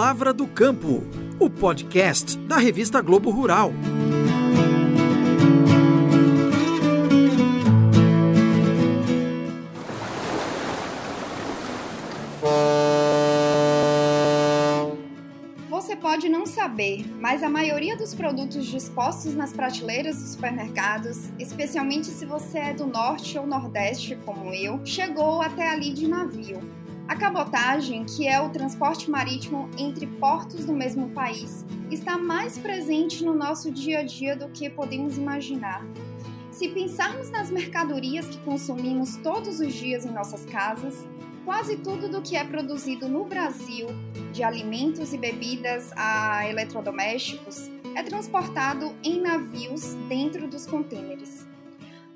Palavra do Campo, o podcast da revista Globo Rural. Você pode não saber, mas a maioria dos produtos dispostos nas prateleiras dos supermercados, especialmente se você é do norte ou nordeste como eu, chegou até ali de navio. A cabotagem, que é o transporte marítimo entre portos do mesmo país, está mais presente no nosso dia a dia do que podemos imaginar. Se pensarmos nas mercadorias que consumimos todos os dias em nossas casas, quase tudo do que é produzido no Brasil, de alimentos e bebidas a eletrodomésticos, é transportado em navios dentro dos contêineres.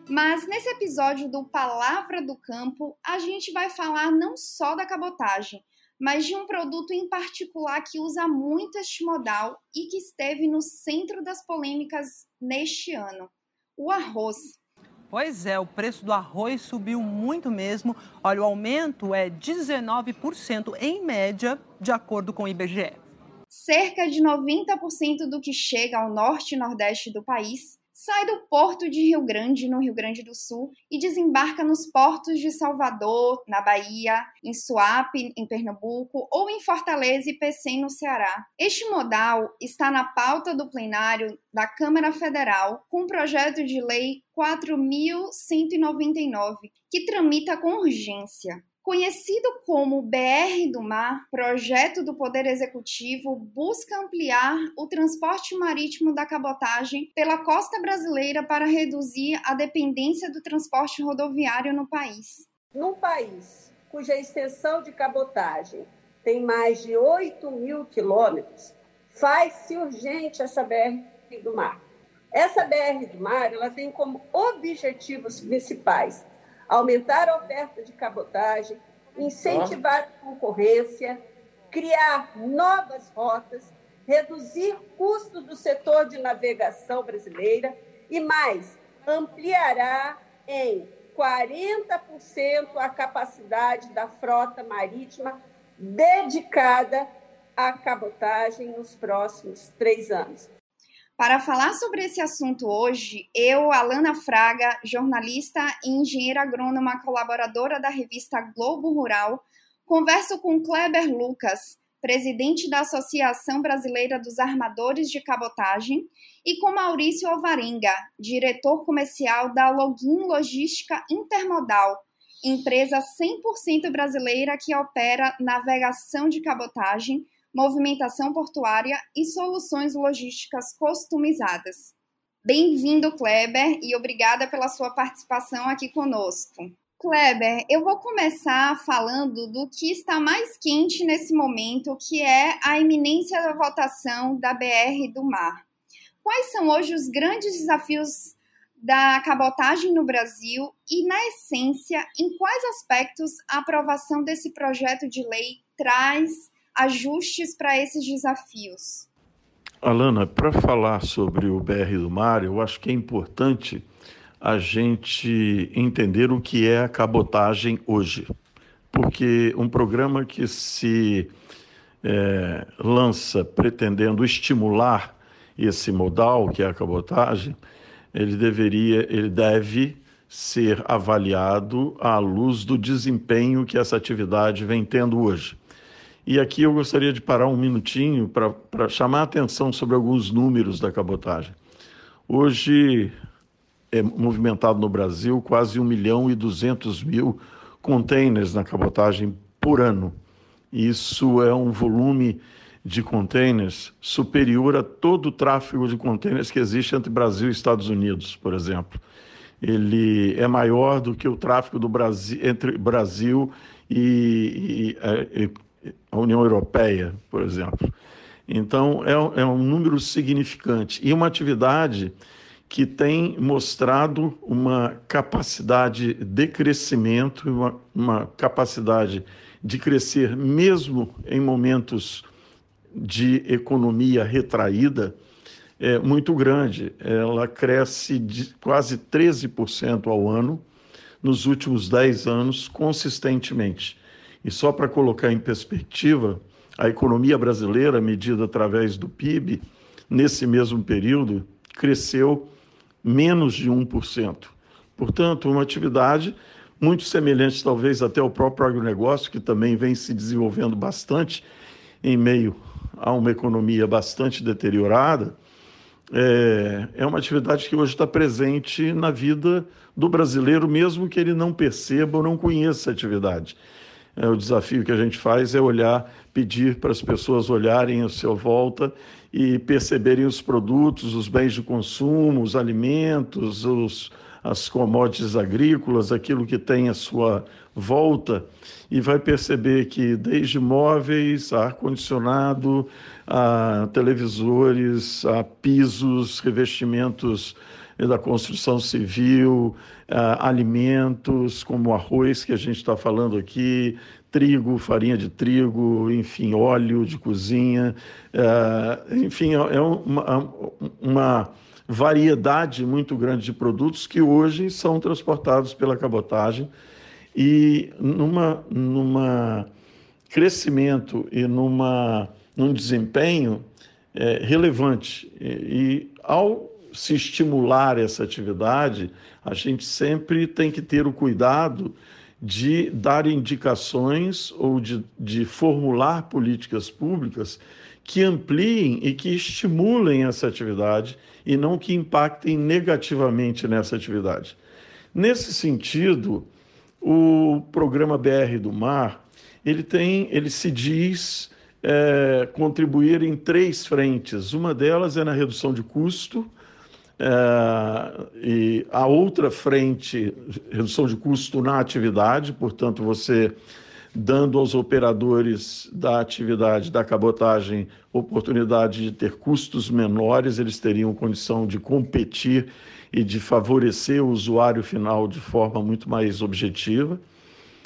Mas nesse episódio do Palavra do Campo, a gente vai falar não só da cabotagem, mas de um produto em particular que usa muito este modal e que esteve no centro das polêmicas neste ano: o arroz. Pois é, o preço do arroz subiu muito mesmo. Olha, o aumento é 19% em média, de acordo com o IBGE. Cerca de 90% do que chega ao norte e nordeste do país sai do porto de Rio Grande, no Rio Grande do Sul, e desembarca nos portos de Salvador, na Bahia, em Suape, em Pernambuco, ou em Fortaleza e Pecém, no Ceará. Este modal está na pauta do plenário da Câmara Federal com o projeto de lei 4.199, que tramita com urgência. Conhecido como BR do Mar, projeto do Poder Executivo busca ampliar o transporte marítimo da cabotagem pela costa brasileira para reduzir a dependência do transporte rodoviário no país. Num país cuja extensão de cabotagem tem mais de 8 mil quilômetros, faz-se urgente essa BR do Mar. Essa BR do Mar ela tem como objetivos principais aumentar a oferta de cabotagem, incentivar a concorrência, criar novas rotas, reduzir custos do setor de navegação brasileira e mais, ampliará em 40% a capacidade da frota marítima dedicada à cabotagem nos próximos três anos. Para falar sobre esse assunto hoje, eu, Alana Fraga, jornalista e engenheira agrônoma colaboradora da revista Globo Rural, converso com Kleber Lucas, presidente da Associação Brasileira dos Armadores de Cabotagem, e com Maurício Alvarenga, diretor comercial da Login Logística Intermodal, empresa 100% brasileira que opera navegação de cabotagem movimentação portuária e soluções logísticas customizadas. Bem-vindo, Kleber, e obrigada pela sua participação aqui conosco. Kleber, eu vou começar falando do que está mais quente nesse momento, que é a iminência da votação da BR do Mar. Quais são hoje os grandes desafios da cabotagem no Brasil e, na essência, em quais aspectos a aprovação desse projeto de lei traz ajustes para esses desafios? Alana, para falar sobre o BR do Mar, eu acho que é importante a gente entender o que é a cabotagem hoje. Porque um programa que se é, lança pretendendo estimular esse modal, que é a cabotagem, ele deveria, ele deve ser avaliado à luz do desempenho que essa atividade vem tendo hoje. E aqui eu gostaria de parar um minutinho para chamar a atenção sobre alguns números da cabotagem. Hoje é movimentado no Brasil quase 1 milhão e 200 mil containers na cabotagem por ano. Isso é um volume de containers superior a todo o tráfego de containers que existe entre Brasil e Estados Unidos, por exemplo. Ele é maior do que o tráfego do Brasil, entre Brasil e, e, e a União Europeia, por exemplo. Então, é, é um número significante e uma atividade que tem mostrado uma capacidade de crescimento, uma, uma capacidade de crescer mesmo em momentos de economia retraída, é muito grande. Ela cresce de quase 13% ao ano nos últimos 10 anos, consistentemente. E só para colocar em perspectiva, a economia brasileira, medida através do PIB, nesse mesmo período, cresceu menos de 1%. Portanto, uma atividade muito semelhante, talvez, até ao próprio agronegócio, que também vem se desenvolvendo bastante em meio a uma economia bastante deteriorada, é, é uma atividade que hoje está presente na vida do brasileiro, mesmo que ele não perceba ou não conheça a atividade. É, o desafio que a gente faz é olhar, pedir para as pessoas olharem à sua volta e perceberem os produtos, os bens de consumo, os alimentos, os, as commodities agrícolas, aquilo que tem à sua volta, e vai perceber que desde móveis, ar-condicionado, a televisores, a pisos, revestimentos da construção civil, alimentos como arroz, que a gente está falando aqui, trigo, farinha de trigo, enfim, óleo de cozinha, enfim, é uma, uma variedade muito grande de produtos que hoje são transportados pela cabotagem e numa, numa crescimento e numa, num desempenho é, relevante. E, e ao se estimular essa atividade, a gente sempre tem que ter o cuidado de dar indicações ou de, de formular políticas públicas que ampliem e que estimulem essa atividade e não que impactem negativamente nessa atividade. Nesse sentido, o programa BR do Mar ele tem, ele se diz é, contribuir em três frentes. Uma delas é na redução de custo, é, e a outra frente, redução de custo na atividade, portanto, você dando aos operadores da atividade da cabotagem oportunidade de ter custos menores, eles teriam condição de competir e de favorecer o usuário final de forma muito mais objetiva.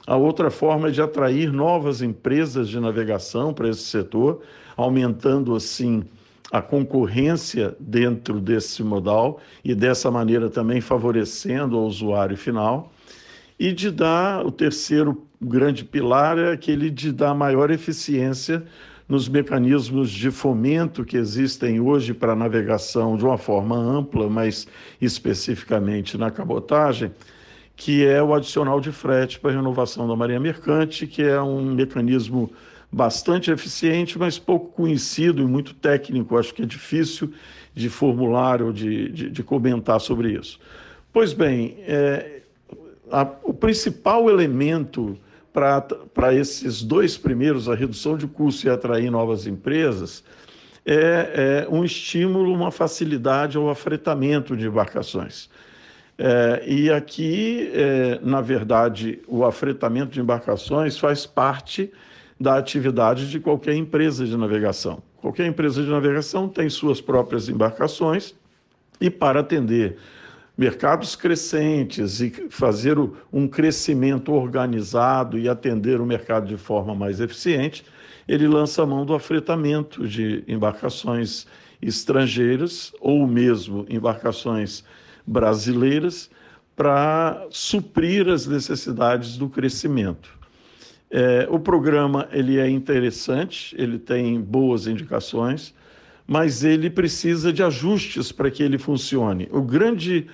A outra forma é de atrair novas empresas de navegação para esse setor, aumentando assim a concorrência dentro desse modal e dessa maneira também favorecendo o usuário final. E de dar o terceiro grande pilar é aquele de dar maior eficiência nos mecanismos de fomento que existem hoje para a navegação de uma forma ampla, mas especificamente na cabotagem, que é o adicional de frete para a renovação da marinha mercante, que é um mecanismo bastante eficiente, mas pouco conhecido e muito técnico. Acho que é difícil de formular ou de, de, de comentar sobre isso. Pois bem, é, a, o principal elemento para esses dois primeiros, a redução de custo e atrair novas empresas, é, é um estímulo, uma facilidade ao afretamento de embarcações. É, e aqui, é, na verdade, o afretamento de embarcações faz parte da atividade de qualquer empresa de navegação. Qualquer empresa de navegação tem suas próprias embarcações e, para atender mercados crescentes e fazer um crescimento organizado e atender o mercado de forma mais eficiente, ele lança a mão do afretamento de embarcações estrangeiras ou mesmo embarcações brasileiras para suprir as necessidades do crescimento. É, o programa ele é interessante, ele tem boas indicações, mas ele precisa de ajustes para que ele funcione. O grande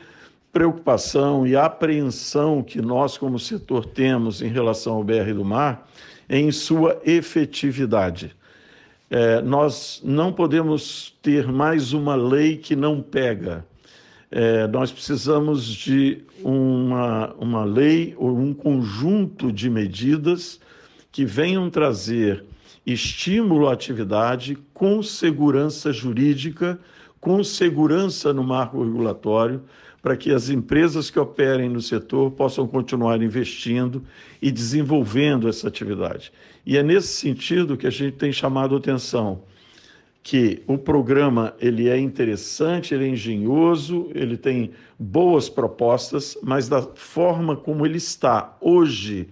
preocupação e apreensão que nós, como setor, temos em relação ao BR do Mar é em sua efetividade. É, nós não podemos ter mais uma lei que não pega. É, nós precisamos de uma, uma lei ou um conjunto de medidas que venham trazer estímulo à atividade com segurança jurídica, com segurança no marco regulatório, para que as empresas que operem no setor possam continuar investindo e desenvolvendo essa atividade. E é nesse sentido que a gente tem chamado atenção que o programa ele é interessante, ele é engenhoso, ele tem boas propostas, mas da forma como ele está hoje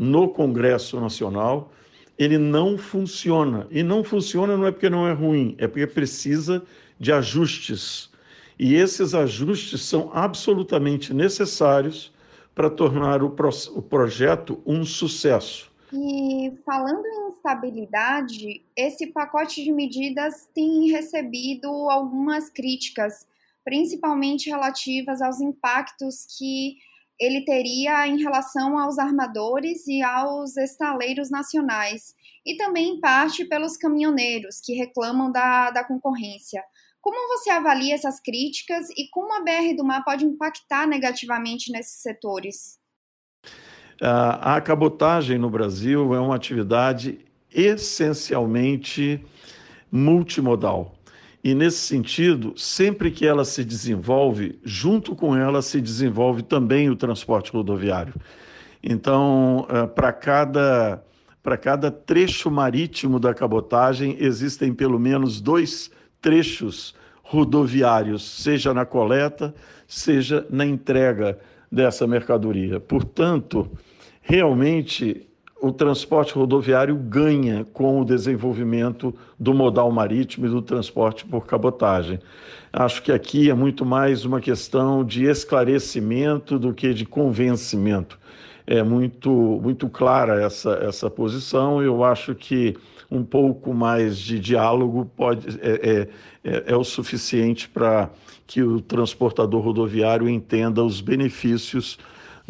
no Congresso Nacional, ele não funciona. E não funciona não é porque não é ruim, é porque precisa de ajustes. E esses ajustes são absolutamente necessários para tornar o, pro, o projeto um sucesso. E falando em instabilidade, esse pacote de medidas tem recebido algumas críticas, principalmente relativas aos impactos que ele teria em relação aos armadores e aos estaleiros nacionais, e também em parte pelos caminhoneiros que reclamam da, da concorrência. Como você avalia essas críticas e como a BR do Mar pode impactar negativamente nesses setores? A cabotagem no Brasil é uma atividade essencialmente multimodal. E nesse sentido, sempre que ela se desenvolve, junto com ela se desenvolve também o transporte rodoviário. Então, eh, para cada, para cada trecho marítimo da cabotagem, existem pelo menos dois trechos rodoviários, seja na coleta, seja na entrega dessa mercadoria. Portanto, realmente o transporte rodoviário ganha com o desenvolvimento do modal marítimo e do transporte por cabotagem. Acho que aqui é muito mais uma questão de esclarecimento do que de convencimento. É muito, muito clara essa, essa posição. Eu acho que um pouco mais de diálogo pode, é, é, é, é o suficiente para que o transportador rodoviário entenda os benefícios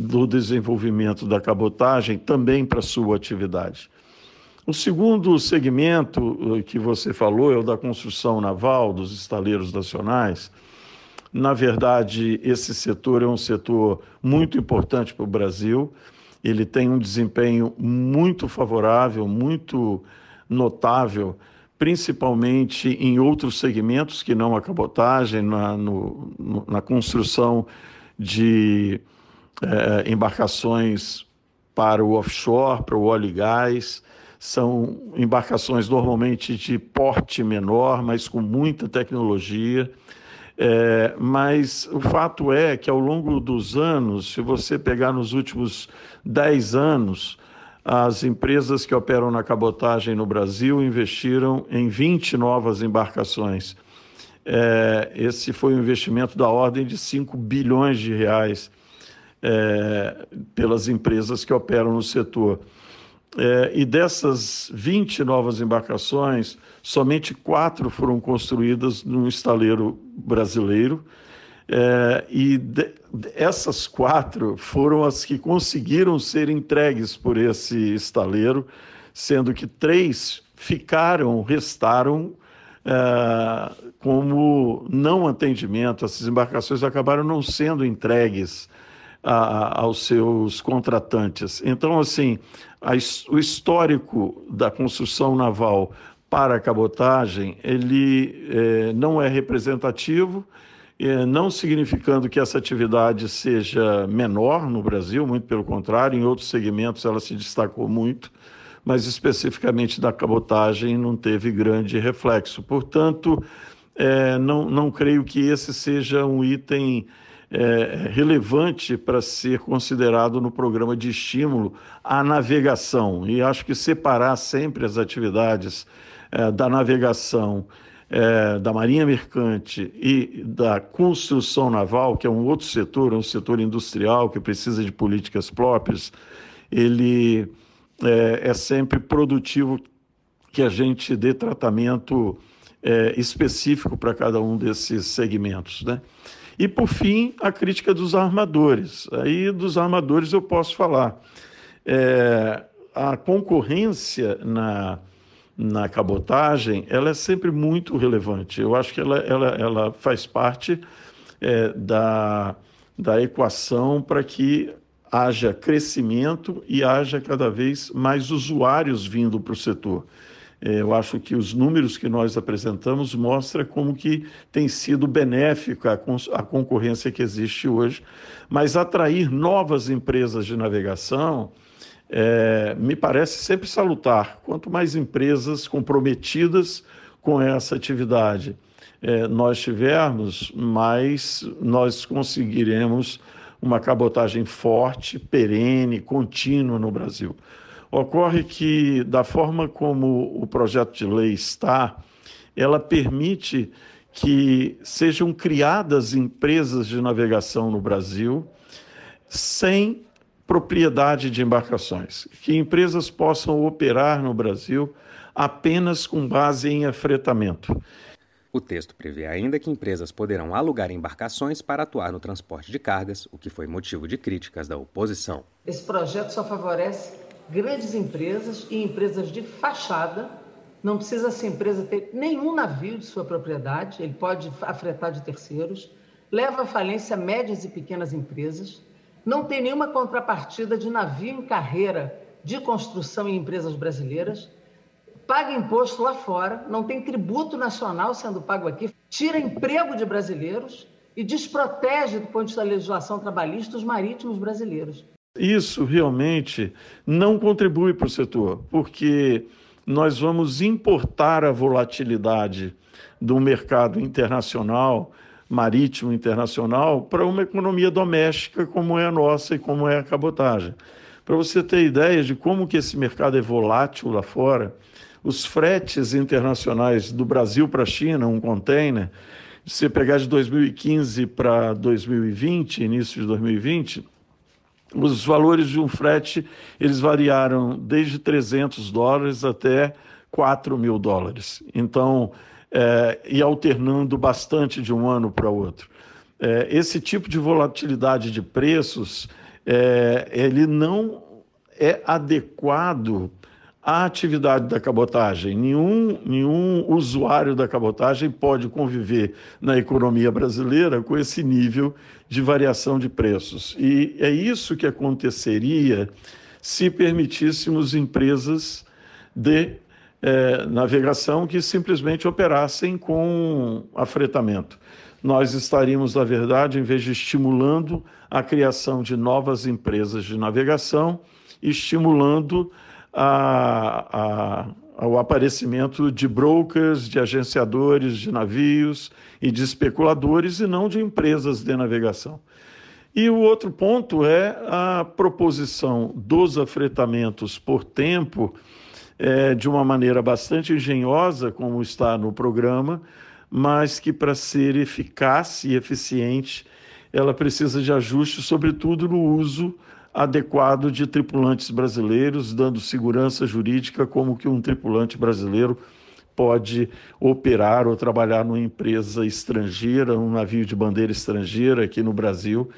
do desenvolvimento da cabotagem também para sua atividade. O segundo segmento eh, que você falou é o da construção naval, dos estaleiros nacionais. Na verdade, esse setor é um setor muito importante para o Brasil. Ele tem um desempenho muito favorável, muito notável, principalmente em outros segmentos que não a cabotagem, na, no, na construção de é, embarcações para o offshore, para o óleo e gás. São embarcações normalmente de porte menor, mas com muita tecnologia. É, mas o fato é que ao longo dos anos, se você pegar nos últimos 10 anos, as empresas que operam na cabotagem no Brasil investiram em 20 novas embarcações. É, esse foi um investimento da ordem de 5 bilhões de reais é, pelas empresas que operam no setor. É, e dessas 20 novas embarcações, somente quatro foram construídas num estaleiro brasileiro. É, e de, essas quatro foram as que conseguiram ser entregues por esse estaleiro, sendo que três ficaram, restaram é, como não atendimento. Essas embarcações acabaram não sendo entregues a, aos seus contratantes. Então, assim, a, o histórico da construção naval para a cabotagem, ele é, não é representativo, é, não significando que essa atividade seja menor no Brasil, muito pelo contrário, em outros segmentos ela se destacou muito, mas especificamente da cabotagem não teve grande reflexo. Portanto, é, não, não creio que esse seja um item é, relevante para ser considerado no programa de estímulo à navegação. E acho que separar sempre as atividades é, da navegação, é, da marinha mercante e da construção naval, que é um outro setor, é um setor industrial que precisa de políticas próprias, ele é, é sempre produtivo que a gente dê tratamento é, específico para cada um desses segmentos, né? E, por fim, a crítica dos armadores. Aí, dos armadores, eu posso falar. É, a concorrência na, na cabotagem ela é sempre muito relevante. Eu acho que ela, ela, ela faz parte é, da, da equação para que haja crescimento e haja cada vez mais usuários vindo para o setor. É, eu acho que os números que nós apresentamos mostram como que tem sido benéfica a concorrência que existe hoje, mas atrair novas empresas de navegação é, me parece sempre salutar. Quanto mais empresas comprometidas com essa atividade é, nós tivermos, mais nós conseguiremos uma cabotagem forte, perene, contínua no Brasil. Ocorre que, da forma como o projeto de lei está, ela permite que sejam criadas empresas de navegação no Brasil sem propriedade de embarcações, que empresas possam operar no Brasil apenas com base em afretamento. O texto prevê ainda que empresas poderão alugar embarcações para atuar no transporte de cargas, o que foi motivo de críticas da oposição. Esse projeto só favorece grandes empresas e empresas de fachada. Não precisa essa empresa ter nenhum navio de sua propriedade, ele pode afretar de terceiros. Leva à falência médias e pequenas empresas. Não tem nenhuma contrapartida de navio em carreira de construção em empresas brasileiras paga imposto lá fora, não tem tributo nacional sendo pago aqui, tira emprego de brasileiros e desprotege, do ponto de vista da legislação trabalhista, os marítimos brasileiros. Isso realmente não contribui para o setor, porque nós vamos importar a volatilidade do mercado internacional, marítimo internacional, para uma economia doméstica como é a nossa e como é a cabotagem. Para você ter ideia de como que esse mercado é volátil lá fora, os fretes internacionais do Brasil para a China, um container, se você pegar de 2015 para 2020, início de 2020, os valores de um frete eles variaram desde 300 dólares até 4 mil dólares. Então, é, e alternando bastante de um ano para outro. É, esse tipo de volatilidade de preços, é, ele não é adequado a atividade da cabotagem. Nenhum, nenhum usuário da cabotagem pode conviver na economia brasileira com esse nível de variação de preços. E é isso que aconteceria se permitíssemos empresas de é, navegação que simplesmente operassem com afretamento. Nós estaríamos, na verdade, em vez de estimulando a criação de novas empresas de navegação, estimulando a, a, ao aparecimento de brokers, de agenciadores de navios e de especuladores e não de empresas de navegação. E o outro ponto é a proposição dos afretamentos por tempo, é, de uma maneira bastante engenhosa, como está no programa, mas que para ser eficaz e eficiente, ela precisa de ajuste, sobretudo no uso adequado de tripulantes brasileiros, dando segurança jurídica como que um tripulante brasileiro pode operar ou trabalhar numa empresa estrangeira, um navio de bandeira estrangeira aqui no Brasil.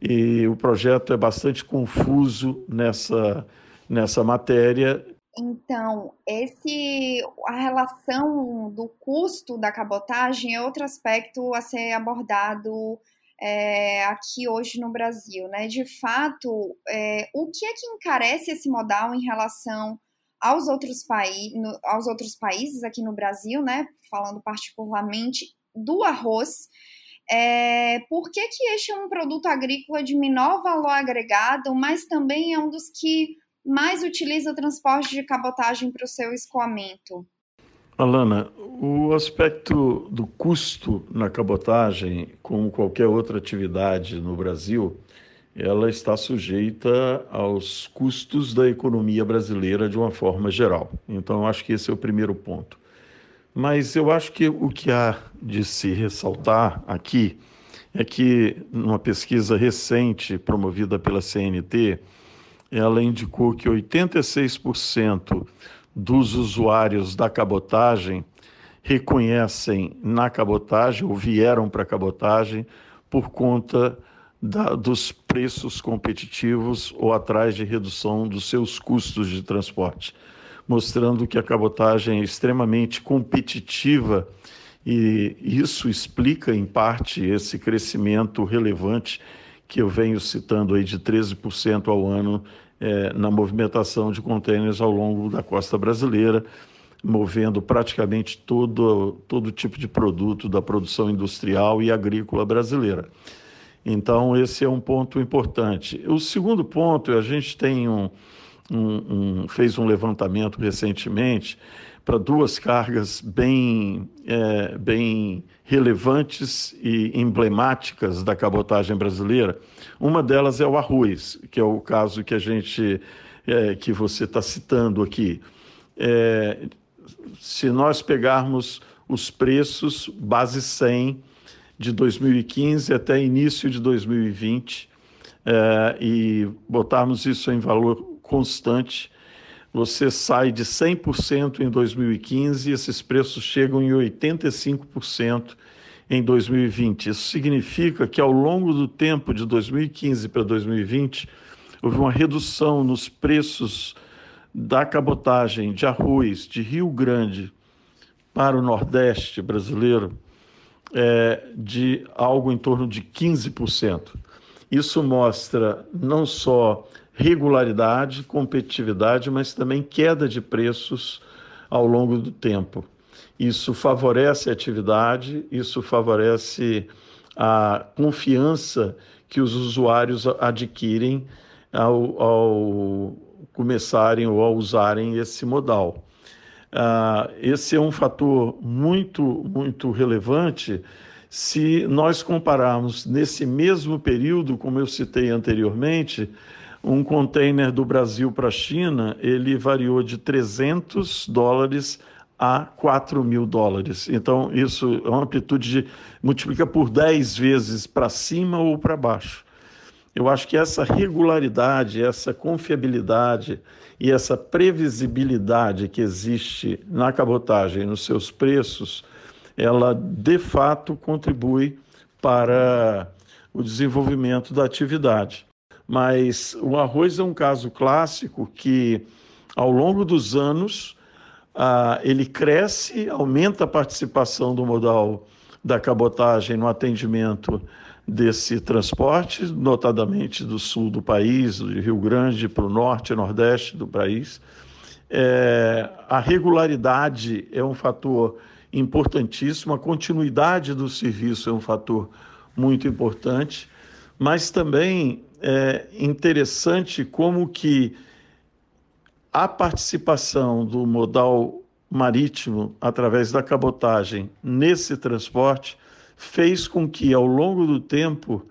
E o projeto é bastante confuso nessa, nessa matéria. Então, esse a relação do custo da cabotagem é outro aspecto a ser abordado é, aqui hoje no Brasil, né? De fato, é, o que é que encarece esse modal em relação aos outros, paí no, aos outros países aqui no Brasil, né? Falando particularmente do arroz. É, por que, que este é um produto agrícola de menor valor agregado, mas também é um dos que mais utiliza o transporte de cabotagem para o seu escoamento? Alana, o aspecto do custo na cabotagem, como qualquer outra atividade no Brasil, ela está sujeita aos custos da economia brasileira de uma forma geral. Então, acho que esse é o primeiro ponto. Mas eu acho que o que há de se ressaltar aqui é que, numa pesquisa recente promovida pela CNT, ela indicou que 86% dos usuários da cabotagem reconhecem na cabotagem ou vieram para a cabotagem por conta da, dos preços competitivos ou atrás de redução dos seus custos de transporte, mostrando que a cabotagem é extremamente competitiva e isso explica em parte esse crescimento relevante que eu venho citando aí de 13% ao ano é, na movimentação de contêineres ao longo da costa brasileira, movendo praticamente todo, todo tipo de produto da produção industrial e agrícola brasileira. Então, esse é um ponto importante. O segundo ponto, a gente tem um, um, um fez um levantamento recentemente para duas cargas bem, é, bem relevantes e emblemáticas da cabotagem brasileira. Uma delas é o arroz, que é o caso que a gente é, que você está citando aqui. É, se nós pegarmos os preços base 100 de 2015 até início de 2020, é, e botarmos isso em valor constante, você sai de 100% em 2015 e esses preços chegam em 85% em 2020. Isso significa que ao longo do tempo de 2015 para 2020 houve uma redução nos preços da cabotagem de arroz de Rio Grande para o Nordeste brasileiro é, de algo em torno de 15%. Isso mostra não só regularidade, competitividade, mas também queda de preços ao longo do tempo. Isso favorece a atividade, isso favorece a confiança que os usuários adquirem ao, ao começarem ou ao usarem esse modal. Uh, esse é um fator muito, muito relevante se nós compararmos nesse mesmo período, como eu citei anteriormente, um container do Brasil para a China, ele variou de 300 dólares a 4 mil dólares. Então, isso é uma amplitude de multiplica por 10 vezes para cima ou para baixo. Eu acho que essa regularidade, essa confiabilidade e essa previsibilidade que existe na cabotagem, nos seus preços, ela de fato contribui para o desenvolvimento da atividade. Mas o arroz é um caso clássico que, ao longo dos anos, ah, ele cresce, aumenta a participação do modal da cabotagem no atendimento desse transporte, notadamente do sul do país, do Rio Grande para o norte e nordeste do país. É, a regularidade é um fator importantíssimo, a continuidade do serviço é um fator muito importante, mas também é interessante como que a participação do modal marítimo através da cabotagem nesse transporte fez com que ao longo do tempo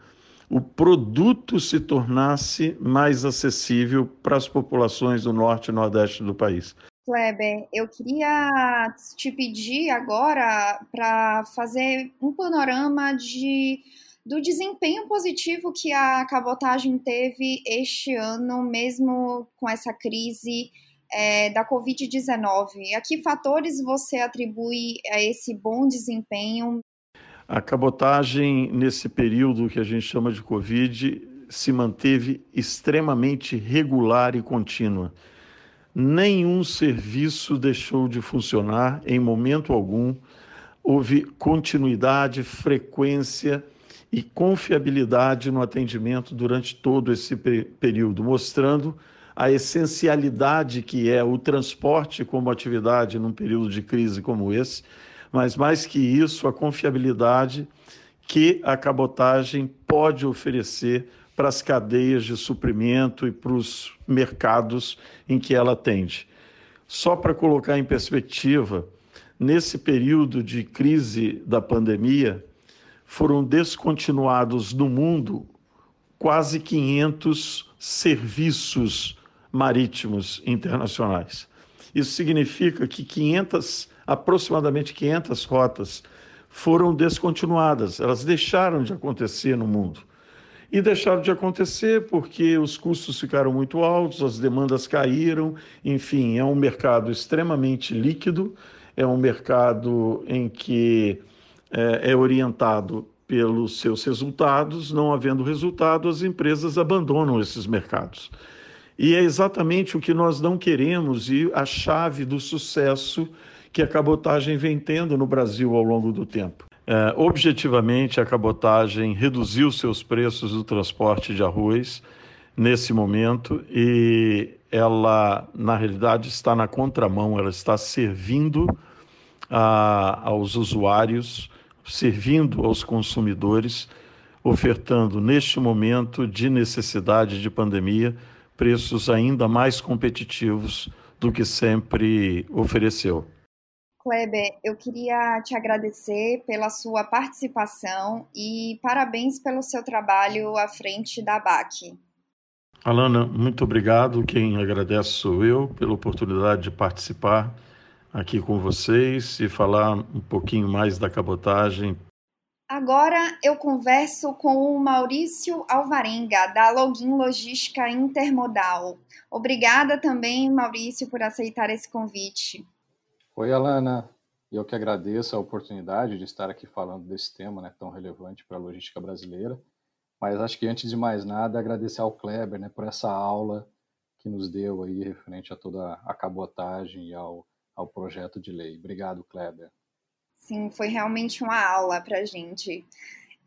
o produto se tornasse mais acessível para as populações do norte e nordeste do país. Kleber, eu queria te pedir agora para fazer um panorama de do desempenho positivo que a cabotagem teve este ano, mesmo com essa crise é, da Covid-19. A que fatores você atribui a esse bom desempenho? A cabotagem, nesse período que a gente chama de Covid, se manteve extremamente regular e contínua. Nenhum serviço deixou de funcionar em momento algum. Houve continuidade, frequência e confiabilidade no atendimento durante todo esse período, mostrando a essencialidade que é o transporte como atividade num período de crise como esse, mas mais que isso, a confiabilidade que a cabotagem pode oferecer para as cadeias de suprimento e para os mercados em que ela atende. Só para colocar em perspectiva, nesse período de crise da pandemia, foram descontinuados no mundo quase 500 serviços marítimos internacionais. Isso significa que 500, aproximadamente 500 rotas foram descontinuadas, elas deixaram de acontecer no mundo. E deixaram de acontecer porque os custos ficaram muito altos, as demandas caíram, enfim, é um mercado extremamente líquido, é um mercado em que é, é orientado pelos seus resultados, não havendo resultado, as empresas abandonam esses mercados. E é exatamente o que nós não queremos e a chave do sucesso que a cabotagem vem tendo no Brasil ao longo do tempo. É, objetivamente, a cabotagem reduziu seus preços do transporte de arroz nesse momento e ela, na realidade, está na contramão, ela está servindo a, aos usuários servindo aos consumidores, ofertando neste momento de necessidade de pandemia preços ainda mais competitivos do que sempre ofereceu. Kleber, eu queria te agradecer pela sua participação e parabéns pelo seu trabalho à frente da BAC. Alana, muito obrigado. Quem agradece sou eu pela oportunidade de participar aqui com vocês e falar um pouquinho mais da cabotagem. Agora eu converso com o Maurício Alvarenga, da Login Logística Intermodal. Obrigada também, Maurício, por aceitar esse convite. Oi, Alana. Eu que agradeço a oportunidade de estar aqui falando desse tema né, tão relevante para a logística brasileira. Mas acho que antes de mais nada, agradecer ao Kleber né, por essa aula que nos deu aí referente a toda a cabotagem e ao, ao projeto de lei. Obrigado, Kleber. Sim, foi realmente uma aula para a gente.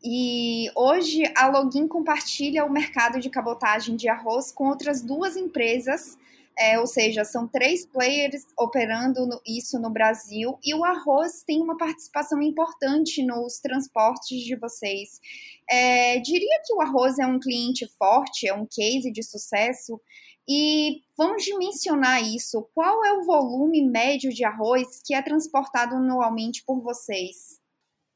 E hoje a Login compartilha o mercado de cabotagem de arroz com outras duas empresas, é, ou seja, são três players operando no, isso no Brasil, e o arroz tem uma participação importante nos transportes de vocês. É, diria que o arroz é um cliente forte, é um case de sucesso, e vamos dimensionar isso. Qual é o volume médio de arroz que é transportado anualmente por vocês?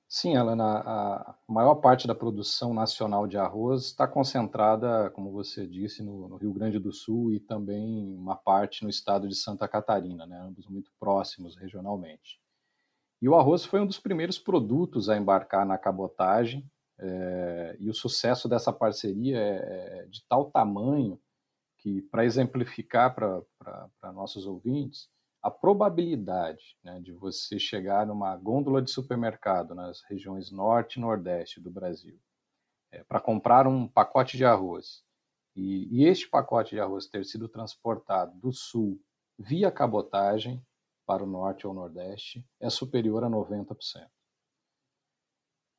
Sim, Helena, a maior parte da produção nacional de arroz está concentrada, como você disse, no, no, Rio Grande do Sul e também uma parte no estado de Santa Catarina, né, ambos muito próximos regionalmente. E o arroz foi um dos primeiros produtos a embarcar na cabotagem, é, e o sucesso dessa parceria é, é de tal tamanho que, para exemplificar para nossos ouvintes, a probabilidade né, de você chegar numa gôndola de supermercado nas regiões norte e nordeste do Brasil é, para comprar um pacote de arroz e, e, este pacote de arroz ter sido transportado do sul via cabotagem para o norte ou nordeste é superior a 90%.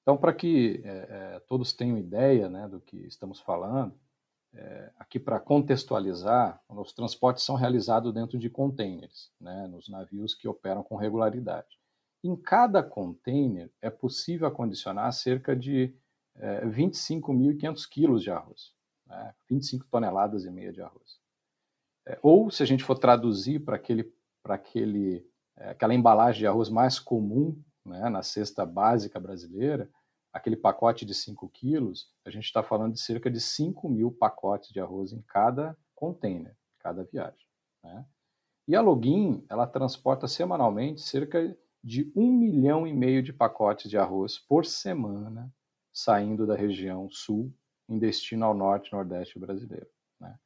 Então, para que é, é, todos tenham ideia né, do que estamos falando, é, aqui para contextualizar, os transportes são realizados dentro de containers, né, nos navios que operam com regularidade. Em cada container é possível acondicionar cerca de é, 25.500 quilos de arroz, né, 25 toneladas e meia de arroz. É, ou, se a gente for traduzir para aquele, aquele, é, aquela embalagem de arroz mais comum né, na cesta básica brasileira, aquele pacote de 5 quilos, a gente está falando de cerca de 5 mil pacotes de arroz em cada container, cada viagem. Né? E a Login, ela transporta semanalmente cerca de 1 milhão e meio de pacotes de arroz por semana saindo da região sul em destino ao norte e nordeste brasileiro. Né?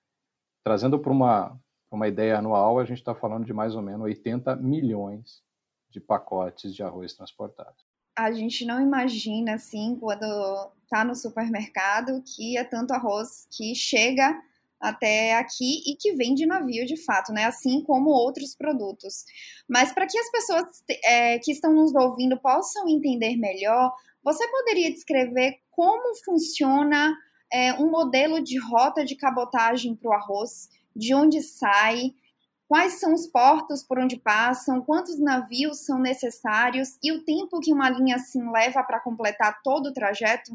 Trazendo para uma, uma ideia anual, a gente está falando de mais ou menos 80 milhões de pacotes de arroz transportados a gente não imagina assim quando tá no supermercado que é tanto arroz que chega até aqui e que vem de navio de fato, né? Assim como outros produtos. Mas para que as pessoas é, que estão nos ouvindo possam entender melhor, você poderia descrever como funciona é, um modelo de rota de cabotagem para o arroz, de onde sai, quais são os portos por onde passam, quantos navios são necessários e o tempo que uma linha assim leva para completar todo o trajeto?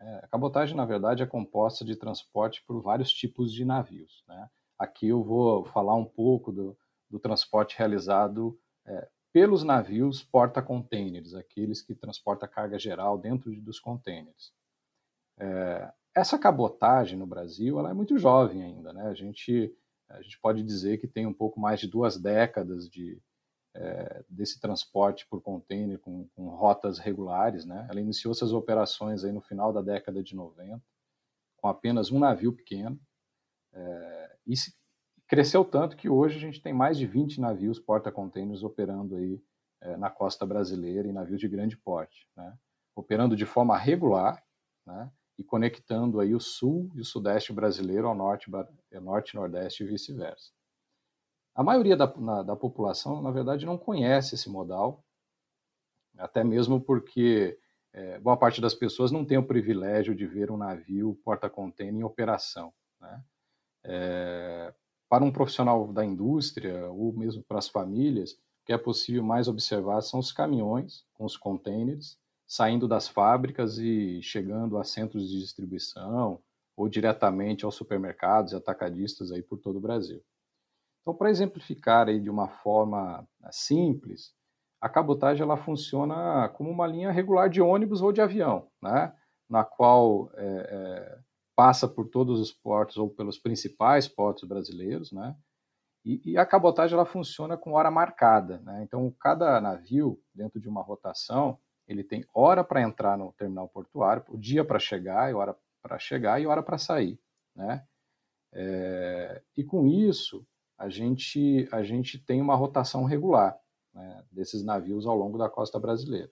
É, a cabotagem, na verdade, é composta de transporte por vários tipos de navios. Né? Aqui eu vou falar um pouco do, do transporte realizado é, pelos navios porta-containers, aqueles que transportam carga geral dentro dos containers. É, essa cabotagem no Brasil ela é muito jovem ainda. Né? A gente a gente pode dizer que tem um pouco mais de duas décadas de, é, desse transporte por container com, com, rotas regulares. Né? Ela iniciou suas operações aí no final da década de 90, com apenas um navio pequeno, é, e se, cresceu tanto que hoje a gente tem mais de 20 navios porta-containers operando aí é, na costa brasileira e navios de grande porte, né? operando de forma regular, né? E conectando aí o sul e o sudeste brasileiro ao norte, norte nordeste e vice-versa. A maioria da, na, da população, na verdade, não conhece esse modal, até mesmo porque é, boa parte das pessoas não tem o privilégio de ver um navio porta-container em operação. Né? É, para um profissional da indústria ou mesmo para as famílias, o que é possível mais observar são os caminhões com os containers saindo das fábricas e chegando a centros de distribuição ou diretamente aos supermercados e atacadistas aí por todo o Brasil. Então, para exemplificar aí de uma forma né, simples, a cabotagem ela funciona como uma linha regular de ônibus ou de avião, né? na qual é, é, passa por todos os portos ou pelos principais portos brasileiros, né? E, e, a cabotagem ela funciona com hora marcada, né? Então cada navio dentro de uma rotação ele tem hora para entrar no terminal portuário, o dia para chegar, e hora para chegar e hora para sair, né? É, e com isso a gente a gente tem uma rotação regular né, desses navios ao longo da costa brasileira.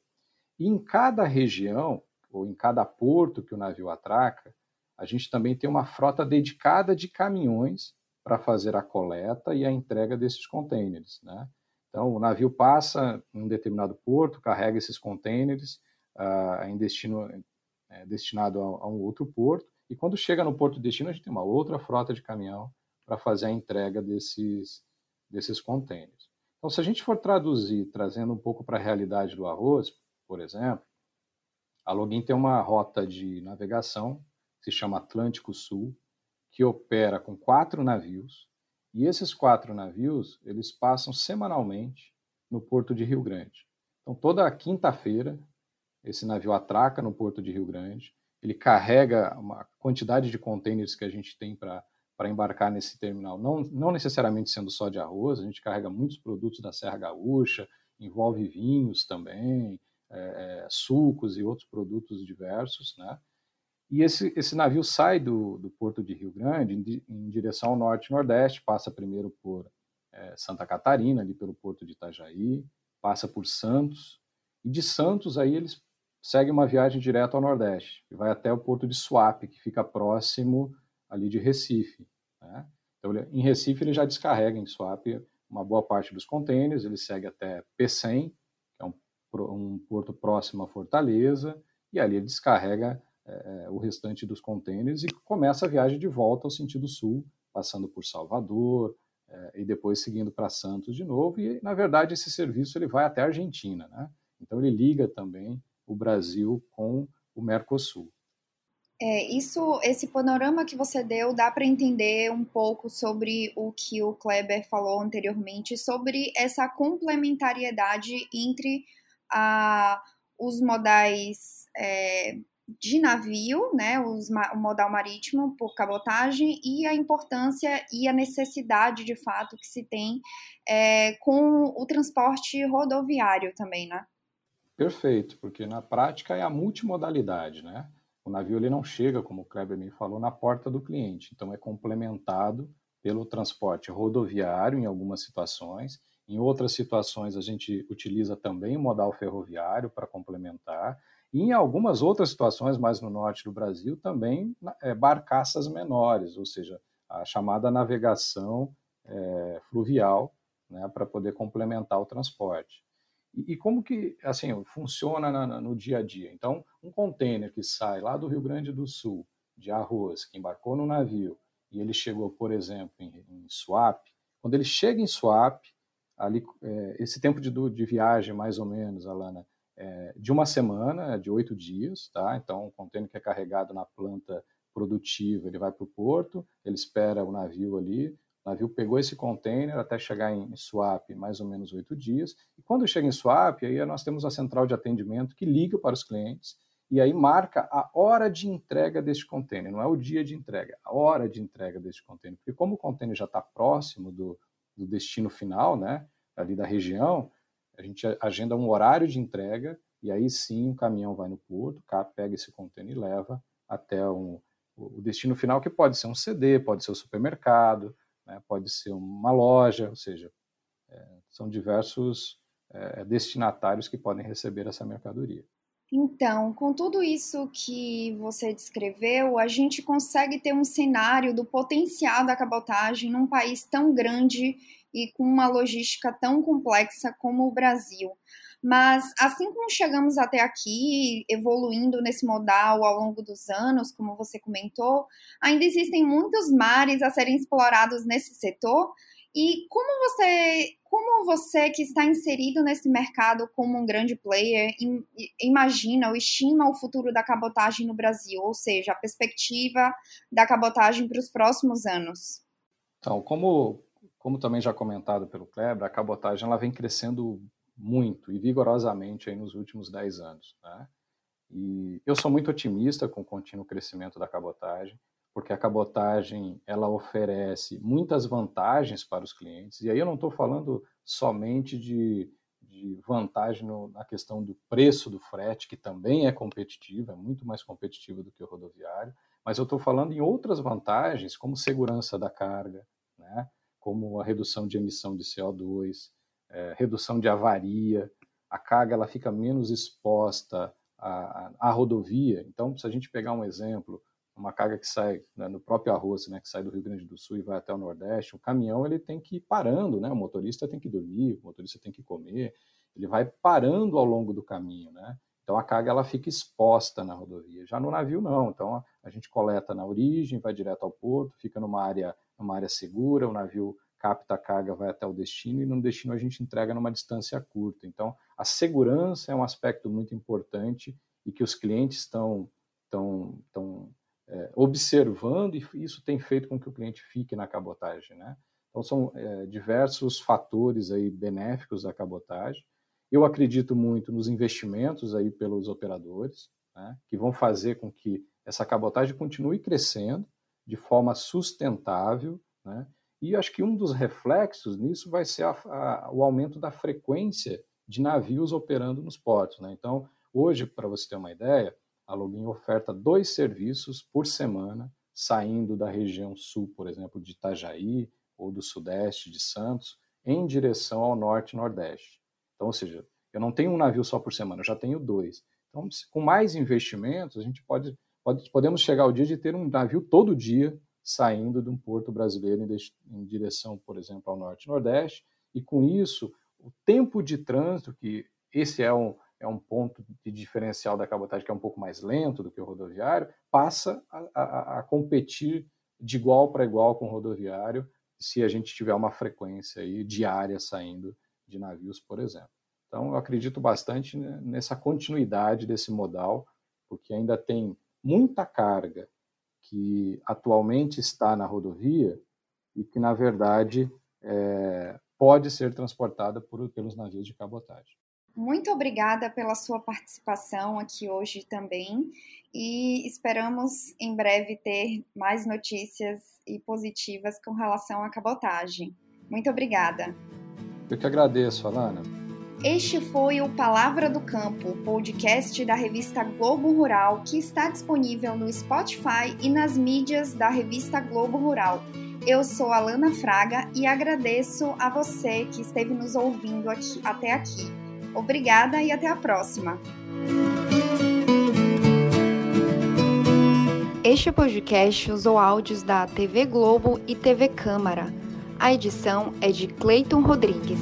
E em cada região ou em cada porto que o navio atraca, a gente também tem uma frota dedicada de caminhões para fazer a coleta e a entrega desses contêineres, né? Então, o navio passa em um determinado porto, carrega esses contêineres uh, em destino, é, destinado a, a, um outro porto, e quando chega no porto de destino, a gente tem uma outra frota de caminhão para fazer a entrega desses, desses contêineres. Então, se a gente for traduzir, trazendo um pouco para a realidade do arroz, por exemplo, a Login tem uma rota de navegação, que se chama Atlântico Sul, que opera com quatro navios, e esses quatro navios, eles passam semanalmente no porto de Rio Grande. Então, toda quinta-feira, esse navio atraca no porto de Rio Grande, ele carrega uma quantidade de contêineres que a gente tem para embarcar nesse terminal, não, não necessariamente sendo só de arroz, a gente carrega muitos produtos da Serra Gaúcha, envolve vinhos também, é, é sucos e outros produtos diversos, né? E esse, esse navio sai do, do porto de Rio Grande em, em direção ao norte nordeste, passa primeiro por é, Santa Catarina, ali pelo porto de Itajaí, passa por Santos, e de Santos aí eles seguem uma viagem direto ao nordeste, e vai até o porto de Suape, que fica próximo ali de Recife. Né? Então, em Recife ele já descarrega em Suape uma boa parte dos contêineres, ele segue até Pecém, que é um, um porto próximo a Fortaleza, e ali ele descarrega é, o restante dos contêineres e começa a viagem de volta ao sentido sul, passando por Salvador é, e depois seguindo para Santos de novo. E, na verdade, esse serviço ele vai até a Argentina. Né? Então, ele liga também o Brasil com o Mercosul. É, isso, esse panorama que você deu, dá para entender um pouco sobre o que o Kleber falou anteriormente, sobre essa complementariedade entre a, os modais é, de navio, né, os, o modal marítimo por cabotagem e a importância e a necessidade de fato que se tem é, com o transporte rodoviário também, né? Perfeito, porque na prática é a multimodalidade, né? O navio ele não chega, como o Kleber me falou, na porta do cliente, então é complementado pelo transporte rodoviário em algumas situações. Em outras situações a gente utiliza também o modal ferroviário para complementar e em algumas outras situações, mais no norte do Brasil, também é, barcaças menores, ou seja, a chamada navegação é, fluvial, né, para poder complementar o transporte. E, e, como que assim funciona na, na, no dia a dia? Então, um container que sai lá do Rio Grande do Sul de arroz, que embarcou no navio e ele chegou, por exemplo, em, em Suape, quando ele chega em Suape, ali é, esse tempo de, de viagem, mais ou menos, Alana, é, de uma semana, de oito dias, tá? Então, o contêiner que é carregado na planta produtiva, ele vai para o porto, ele espera o navio ali, o navio pegou esse container até chegar em Swap, mais ou menos oito dias, e quando chega em Swap, aí nós temos a central de atendimento que liga para os clientes e aí marca a hora de entrega deste container, não é o dia de entrega, a hora de entrega deste container, porque como o container já está próximo do, do destino final, né, ali da região, a gente agenda um horário de entrega e aí sim o caminhão vai no porto, pega esse contêiner e leva até um, o destino final, que pode ser um CD, pode ser o um supermercado, né, pode ser uma loja, ou seja, é, são diversos é, destinatários que podem receber essa mercadoria. Então, com tudo isso que você descreveu, a gente consegue ter um cenário do potencial da cabotagem num país tão grande e com uma logística tão complexa como o Brasil. Mas assim como chegamos até aqui, evoluindo nesse modal ao longo dos anos, como você comentou, ainda existem muitos mares a serem explorados nesse setor. E como você, como você que está inserido nesse mercado como um grande player, imagina ou estima o futuro da cabotagem no Brasil, ou seja, a perspectiva da cabotagem para os próximos anos? Então, como como também já comentado pelo Kleber, a cabotagem ela vem crescendo muito e vigorosamente aí nos últimos 10 anos. Né? E eu sou muito otimista com o contínuo crescimento da cabotagem, porque a cabotagem ela oferece muitas vantagens para os clientes. E aí eu não estou falando somente de, de, vantagem no, na questão do preço do frete, que também é competitivo, é muito mais competitivo do que o rodoviário, mas eu estou falando em outras vantagens, como segurança da carga, né? como a redução de emissão de CO2, é, redução de avaria, a carga ela fica menos exposta à, à, rodovia. Então, se a gente pegar um exemplo, uma carga que sai né, no próprio arroz, né, que sai do Rio Grande do Sul e vai até o Nordeste, o caminhão ele tem que ir parando, né? O motorista tem que dormir, o motorista tem que comer, ele vai parando ao longo do caminho, né? Então a carga ela fica exposta na rodovia. Já no navio não. Então a gente coleta na origem, vai direto ao porto, fica numa área, numa área segura, o navio capta a carga, vai até o destino e no destino a gente entrega numa distância curta. Então a segurança é um aspecto muito importante e que os clientes estão estão, estão é, observando e isso tem feito com que o cliente fique na cabotagem, né? Então são é, diversos fatores aí benéficos da cabotagem. Eu acredito muito nos investimentos aí pelos operadores, né, que vão fazer com que essa cabotagem continue crescendo de forma sustentável, né? E acho que um dos reflexos nisso vai ser a, a, o aumento da frequência de navios operando nos portos. Né? Então, hoje, para você ter uma ideia, a Login oferta dois serviços por semana, saindo da região sul, por exemplo, de Itajaí ou do sudeste de Santos, em direção ao norte e nordeste. Então, ou seja, eu não tenho um navio só por semana, eu já tenho dois. Então, com mais investimentos, a gente pode, pode podemos chegar ao dia de ter um navio todo dia saindo de um porto brasileiro em, em direção, por exemplo, ao norte e nordeste, e com isso, o tempo de trânsito, que esse é um, é um ponto de diferencial da cabotagem que é um pouco mais lento do que o rodoviário, passa a, a, a competir de igual para igual com o rodoviário se a gente tiver uma frequência aí diária saindo de navios, por exemplo. Então, eu acredito bastante nessa continuidade desse modal, porque ainda tem muita carga que atualmente está na rodovia e que, na verdade, é, pode ser transportada por, pelos navios de cabotagem. Muito obrigada pela sua participação aqui hoje também e esperamos em breve ter mais notícias e positivas com relação à cabotagem. Muito obrigada. Eu que agradeço, Alana. Este foi o Palavra do Campo, podcast da revista Globo Rural, que está disponível no Spotify e nas mídias da revista Globo Rural. Eu sou Alana Fraga e agradeço a você que esteve nos ouvindo aqui, até aqui. Obrigada e até a próxima. Este podcast usou áudios da TV Globo e TV Câmara. A edição é de Cleiton Rodrigues.